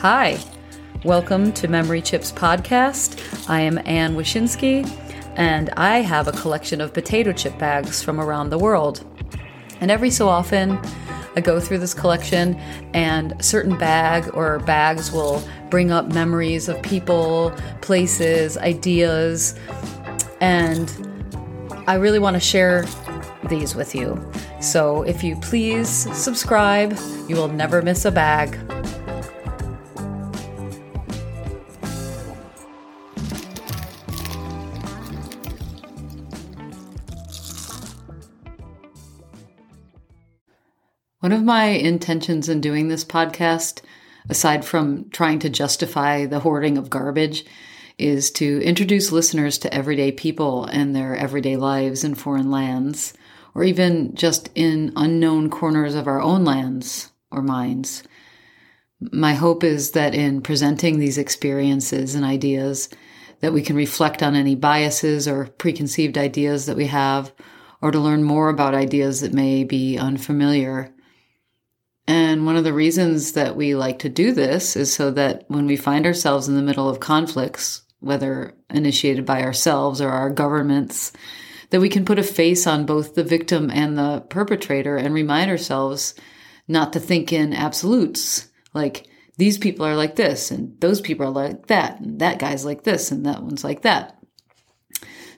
Hi, welcome to Memory Chips Podcast. I am Anne Wyszynski, and I have a collection of potato chip bags from around the world. And every so often, I go through this collection, and a certain bag or bags will bring up memories of people, places, ideas, and I really want to share these with you. So if you please subscribe, you will never miss a bag. One of my intentions in doing this podcast, aside from trying to justify the hoarding of garbage, is to introduce listeners to everyday people and their everyday lives in foreign lands, or even just in unknown corners of our own lands or minds. My hope is that in presenting these experiences and ideas, that we can reflect on any biases or preconceived ideas that we have, or to learn more about ideas that may be unfamiliar and one of the reasons that we like to do this is so that when we find ourselves in the middle of conflicts, whether initiated by ourselves or our governments, that we can put a face on both the victim and the perpetrator and remind ourselves not to think in absolutes like these people are like this and those people are like that and that guy's like this and that one's like that.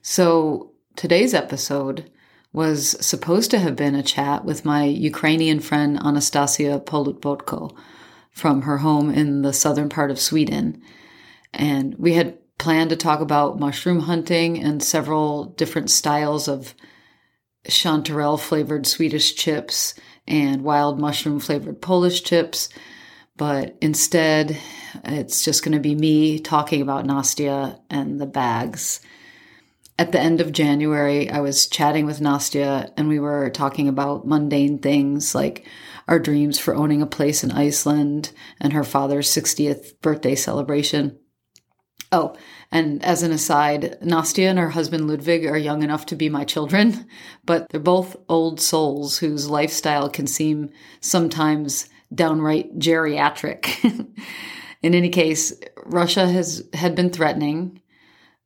So today's episode was supposed to have been a chat with my Ukrainian friend Anastasia Polutbotko from her home in the southern part of Sweden. And we had planned to talk about mushroom hunting and several different styles of chanterelle flavored Swedish chips and wild mushroom flavored Polish chips. But instead, it's just going to be me talking about Nastia and the bags at the end of January, I was chatting with Nastia and we were talking about mundane things like our dreams for owning a place in Iceland and her father's 60th birthday celebration. Oh, and as an aside, Nastia and her husband Ludwig are young enough to be my children, but they're both old souls whose lifestyle can seem sometimes downright geriatric. in any case, Russia has had been threatening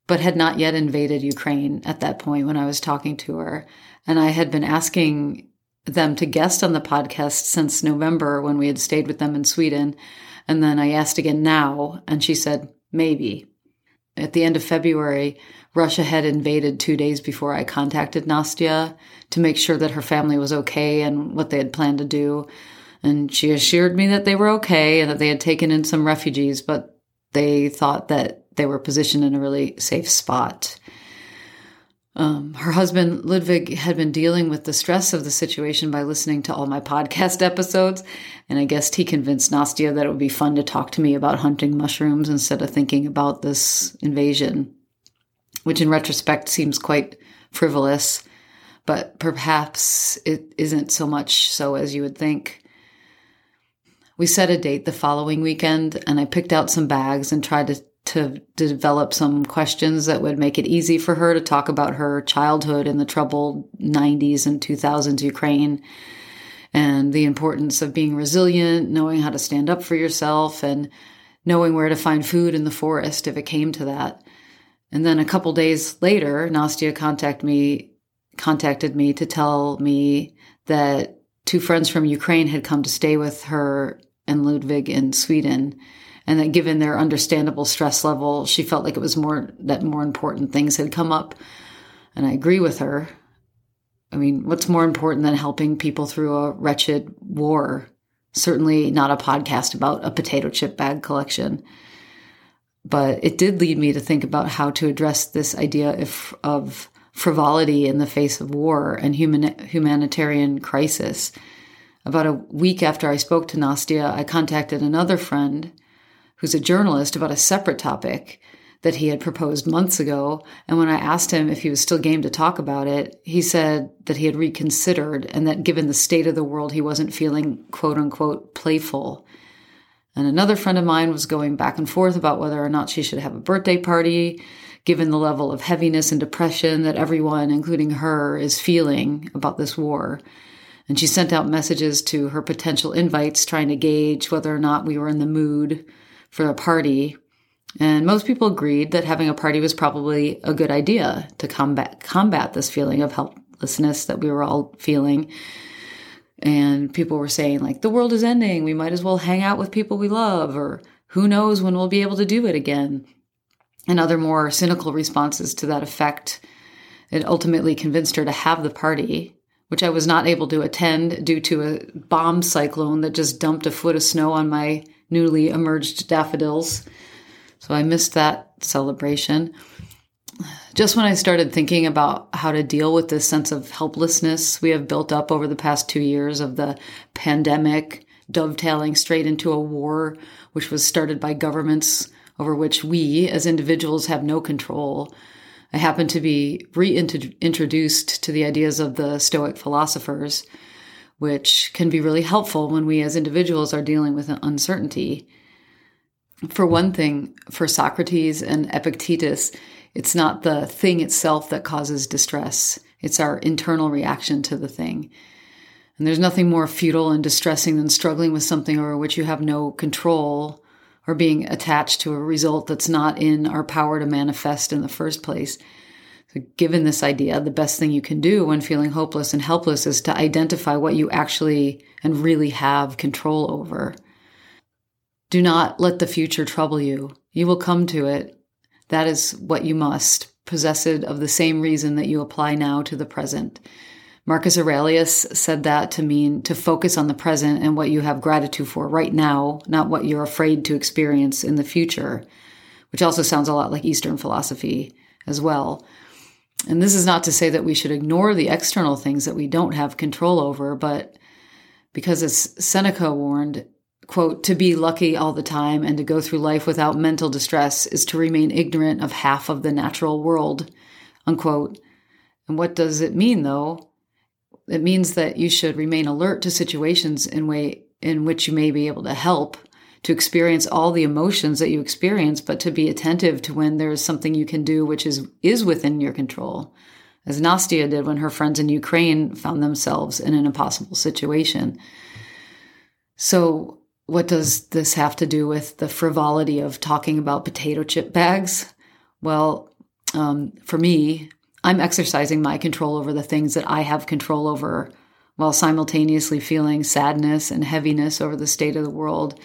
but had not yet invaded Ukraine at that point when I was talking to her. And I had been asking them to guest on the podcast since November when we had stayed with them in Sweden. And then I asked again now, and she said, maybe. At the end of February, Russia had invaded two days before I contacted Nastya to make sure that her family was okay and what they had planned to do. And she assured me that they were okay and that they had taken in some refugees, but they thought that they were positioned in a really safe spot. Um, her husband, Ludwig, had been dealing with the stress of the situation by listening to all my podcast episodes. And I guess he convinced Nastia that it would be fun to talk to me about hunting mushrooms instead of thinking about this invasion, which in retrospect seems quite frivolous, but perhaps it isn't so much so as you would think. We set a date the following weekend, and I picked out some bags and tried to to develop some questions that would make it easy for her to talk about her childhood in the troubled 90s and 2000s Ukraine and the importance of being resilient, knowing how to stand up for yourself, and knowing where to find food in the forest if it came to that. And then a couple days later, Nastia contacted me contacted me to tell me that two friends from Ukraine had come to stay with her and Ludwig in Sweden and that given their understandable stress level, she felt like it was more that more important things had come up. And I agree with her. I mean, what's more important than helping people through a wretched war? Certainly not a podcast about a potato chip bag collection. But it did lead me to think about how to address this idea of, of frivolity in the face of war and human, humanitarian crisis. About a week after I spoke to Nastia, I contacted another friend who's a journalist, about a separate topic that he had proposed months ago. And when I asked him if he was still game to talk about it, he said that he had reconsidered and that given the state of the world, he wasn't feeling quote unquote playful. And another friend of mine was going back and forth about whether or not she should have a birthday party, given the level of heaviness and depression that everyone, including her, is feeling about this war. And she sent out messages to her potential invites trying to gauge whether or not we were in the mood for a party. And most people agreed that having a party was probably a good idea to combat combat this feeling of helplessness that we were all feeling. And people were saying like the world is ending, we might as well hang out with people we love or who knows when we'll be able to do it again. And other more cynical responses to that effect. It ultimately convinced her to have the party, which I was not able to attend due to a bomb cyclone that just dumped a foot of snow on my newly emerged daffodils. So I missed that celebration. Just when I started thinking about how to deal with this sense of helplessness we have built up over the past two years of the pandemic, dovetailing straight into a war, which was started by governments over which we as individuals have no control. I happened to be reintroduced to the ideas of the Stoic philosophers, which can be really helpful when we as individuals are dealing with uncertainty. For one thing, for Socrates and Epictetus, it's not the thing itself that causes distress, it's our internal reaction to the thing. And there's nothing more futile and distressing than struggling with something over which you have no control or being attached to a result that's not in our power to manifest in the first place. Given this idea, the best thing you can do when feeling hopeless and helpless is to identify what you actually and really have control over. Do not let the future trouble you. You will come to it. That is what you must, possess it of the same reason that you apply now to the present. Marcus Aurelius said that to mean to focus on the present and what you have gratitude for right now, not what you're afraid to experience in the future, which also sounds a lot like Eastern philosophy as well. And this is not to say that we should ignore the external things that we don't have control over, but because as Seneca warned, quote, to be lucky all the time and to go through life without mental distress is to remain ignorant of half of the natural world, unquote. And what does it mean though? It means that you should remain alert to situations in way in which you may be able to help to experience all the emotions that you experience, but to be attentive to when there is something you can do which is is within your control. As Nastia did when her friends in Ukraine found themselves in an impossible situation. So, what does this have to do with the frivolity of talking about potato chip bags? Well, um, for me, I'm exercising my control over the things that I have control over while simultaneously feeling sadness and heaviness over the state of the world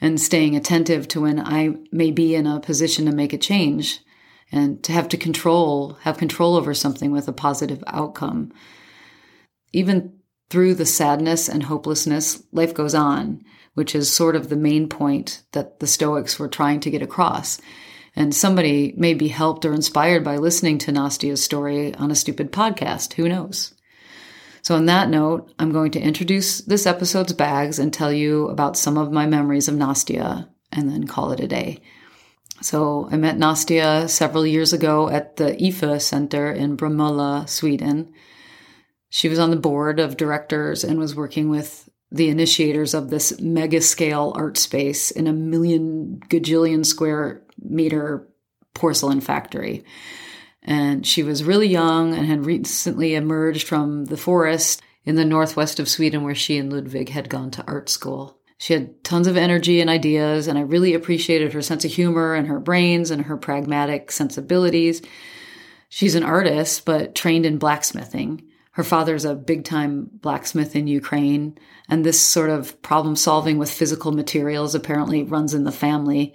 and staying attentive to when I may be in a position to make a change and to have to control, have control over something with a positive outcome. Even through the sadness and hopelessness, life goes on, which is sort of the main point that the Stoics were trying to get across. And somebody may be helped or inspired by listening to Nastia's story on a stupid podcast. Who knows? So, on that note, I'm going to introduce this episode's bags and tell you about some of my memories of Nastia and then call it a day. So, I met Nastia several years ago at the IFÖ Center in Bromölla, Sweden. She was on the board of directors and was working with the initiators of this mega scale art space in a million gajillion square meter porcelain factory. And she was really young and had recently emerged from the forest in the northwest of Sweden where she and Ludwig had gone to art school. She had tons of energy and ideas, and I really appreciated her sense of humor and her brains and her pragmatic sensibilities. She's an artist, but trained in blacksmithing. Her father's a big time blacksmith in Ukraine, and this sort of problem solving with physical materials apparently runs in the family.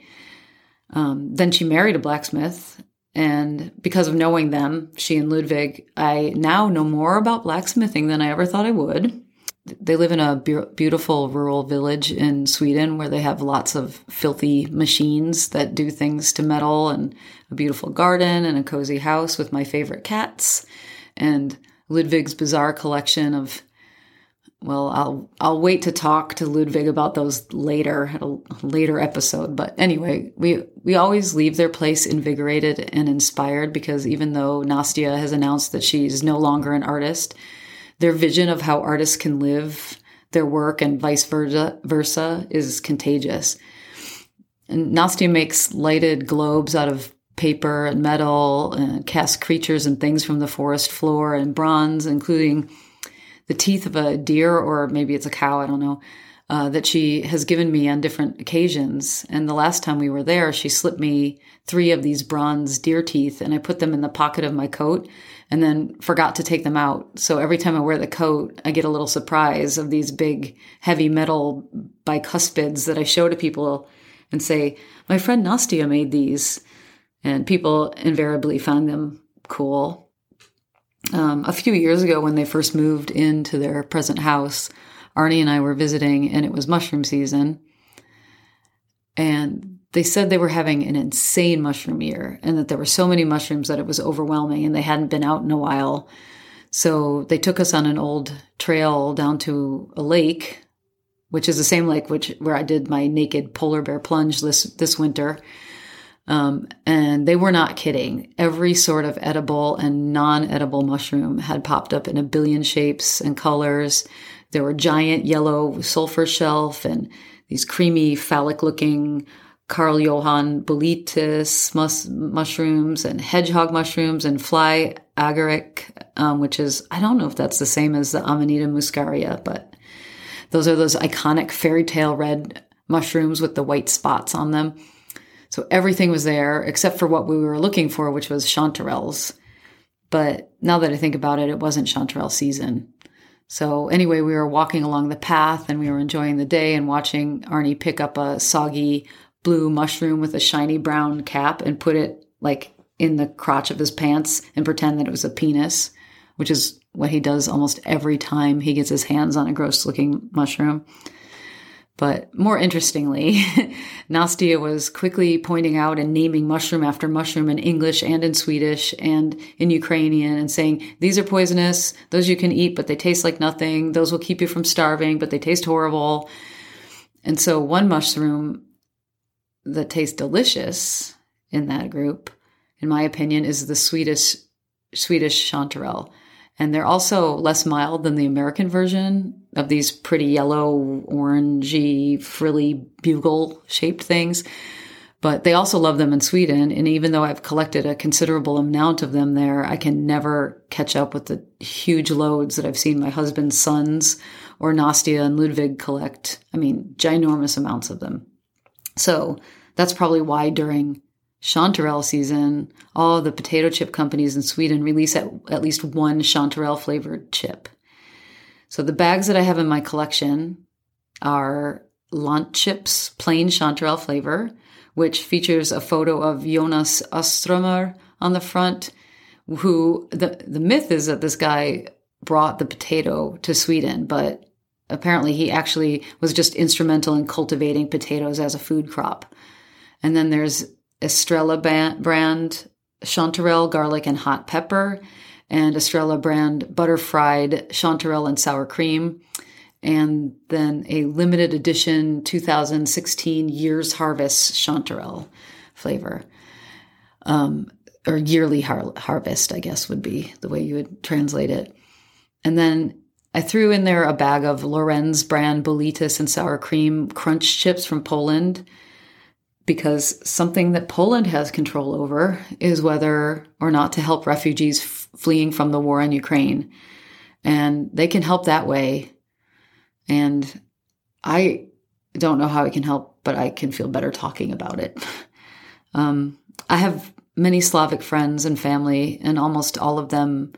Um, then she married a blacksmith, and because of knowing them, she and Ludwig, I now know more about blacksmithing than I ever thought I would. They live in a be- beautiful rural village in Sweden where they have lots of filthy machines that do things to metal and a beautiful garden and a cozy house with my favorite cats and Ludwig's bizarre collection of well, I'll I'll wait to talk to Ludwig about those later at a later episode. But anyway, we we always leave their place invigorated and inspired because even though Nastia has announced that she's no longer an artist, their vision of how artists can live their work and vice versa, is contagious. And Nastia makes lighted globes out of paper and metal and casts creatures and things from the forest floor and bronze, including the teeth of a deer, or maybe it's a cow, I don't know, uh, that she has given me on different occasions. And the last time we were there, she slipped me three of these bronze deer teeth and I put them in the pocket of my coat and then forgot to take them out. So every time I wear the coat, I get a little surprise of these big heavy metal bicuspids that I show to people and say, my friend Nastia made these. And people invariably find them cool. Um, a few years ago, when they first moved into their present house, Arnie and I were visiting, and it was mushroom season. And they said they were having an insane mushroom year and that there were so many mushrooms that it was overwhelming and they hadn't been out in a while. So they took us on an old trail down to a lake, which is the same lake which where I did my naked polar bear plunge this this winter. Um, and they were not kidding. Every sort of edible and non-edible mushroom had popped up in a billion shapes and colors. There were giant yellow sulfur shelf and these creamy phallic looking Carl Johann boletus mus- mushrooms and hedgehog mushrooms and fly agaric, um, which is, I don't know if that's the same as the Amanita muscaria, but those are those iconic fairy tale red mushrooms with the white spots on them. So everything was there except for what we were looking for, which was chanterelles. But now that I think about it, it wasn't chanterelle season. So anyway, we were walking along the path and we were enjoying the day and watching Arnie pick up a soggy blue mushroom with a shiny brown cap and put it like in the crotch of his pants and pretend that it was a penis, which is what he does almost every time he gets his hands on a gross looking mushroom. But more interestingly, Nastia was quickly pointing out and naming mushroom after mushroom in English and in Swedish and in Ukrainian and saying, these are poisonous. Those you can eat, but they taste like nothing. Those will keep you from starving, but they taste horrible. And so one mushroom that tastes delicious in that group, in my opinion, is the Swedish Swedish chanterelle. And they're also less mild than the American version of these pretty yellow, orangey, frilly bugle shaped things. But they also love them in Sweden. And even though I've collected a considerable amount of them there, I can never catch up with the huge loads that I've seen my husband's sons or Nastia and Ludwig collect. I mean, ginormous amounts of them. So that's probably why during chanterelle season, all the potato chip companies in Sweden release at, at least one chanterelle flavored chip. So the bags that I have in my collection are Lantchips plain chanterelle flavor, which features a photo of Jonas Alströmer on the front, who the, the myth is that this guy brought the potato to Sweden, but apparently he actually was just instrumental in cultivating potatoes as a food crop. And then there's Estrella brand chanterelle, garlic, and hot pepper, and Estrella brand butter fried chanterelle and sour cream. And then a limited edition 2016 Year's Harvest chanterelle flavor. Um, or yearly har- harvest, I guess would be the way you would translate it. And then I threw in there a bag of Lorenz brand boletus and sour cream crunch chips from Poland because something that Poland has control over is whether or not to help refugees fleeing from the war in Ukraine. And they can help that way. And I don't know how I can help, but I can feel better talking about it. um, I have many Slavic friends and family, and almost all of them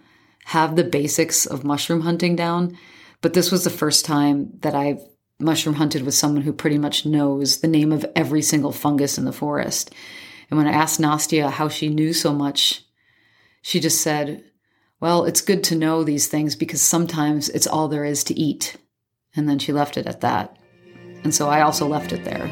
have the basics of mushroom hunting down. But this was the first time that I've mushroom hunted with someone who pretty much knows the name of every single fungus in the forest. And when I asked Nastia how she knew so much, she just said, Well, it's good to know these things because sometimes it's all there is to eat. And then she left it at that. And so I also left it there.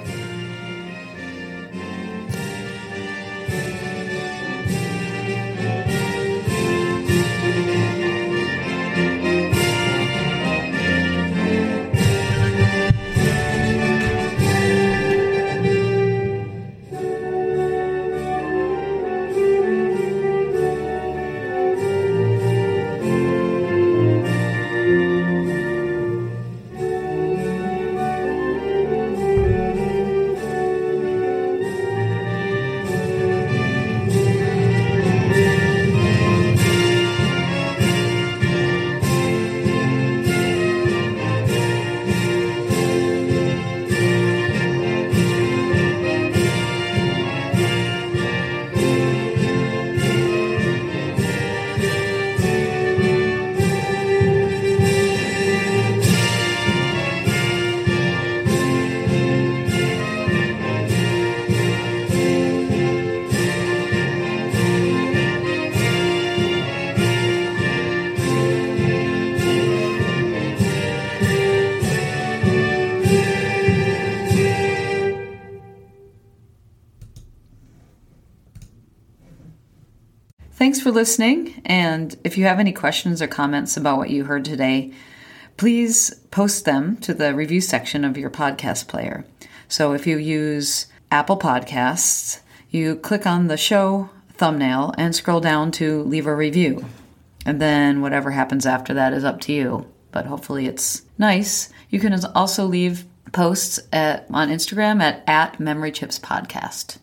Thanks for listening. And if you have any questions or comments about what you heard today, please post them to the review section of your podcast player. So if you use Apple Podcasts, you click on the show thumbnail and scroll down to leave a review. And then whatever happens after that is up to you. But hopefully it's nice. You can also leave posts at on Instagram at, at Memory Chips Podcast.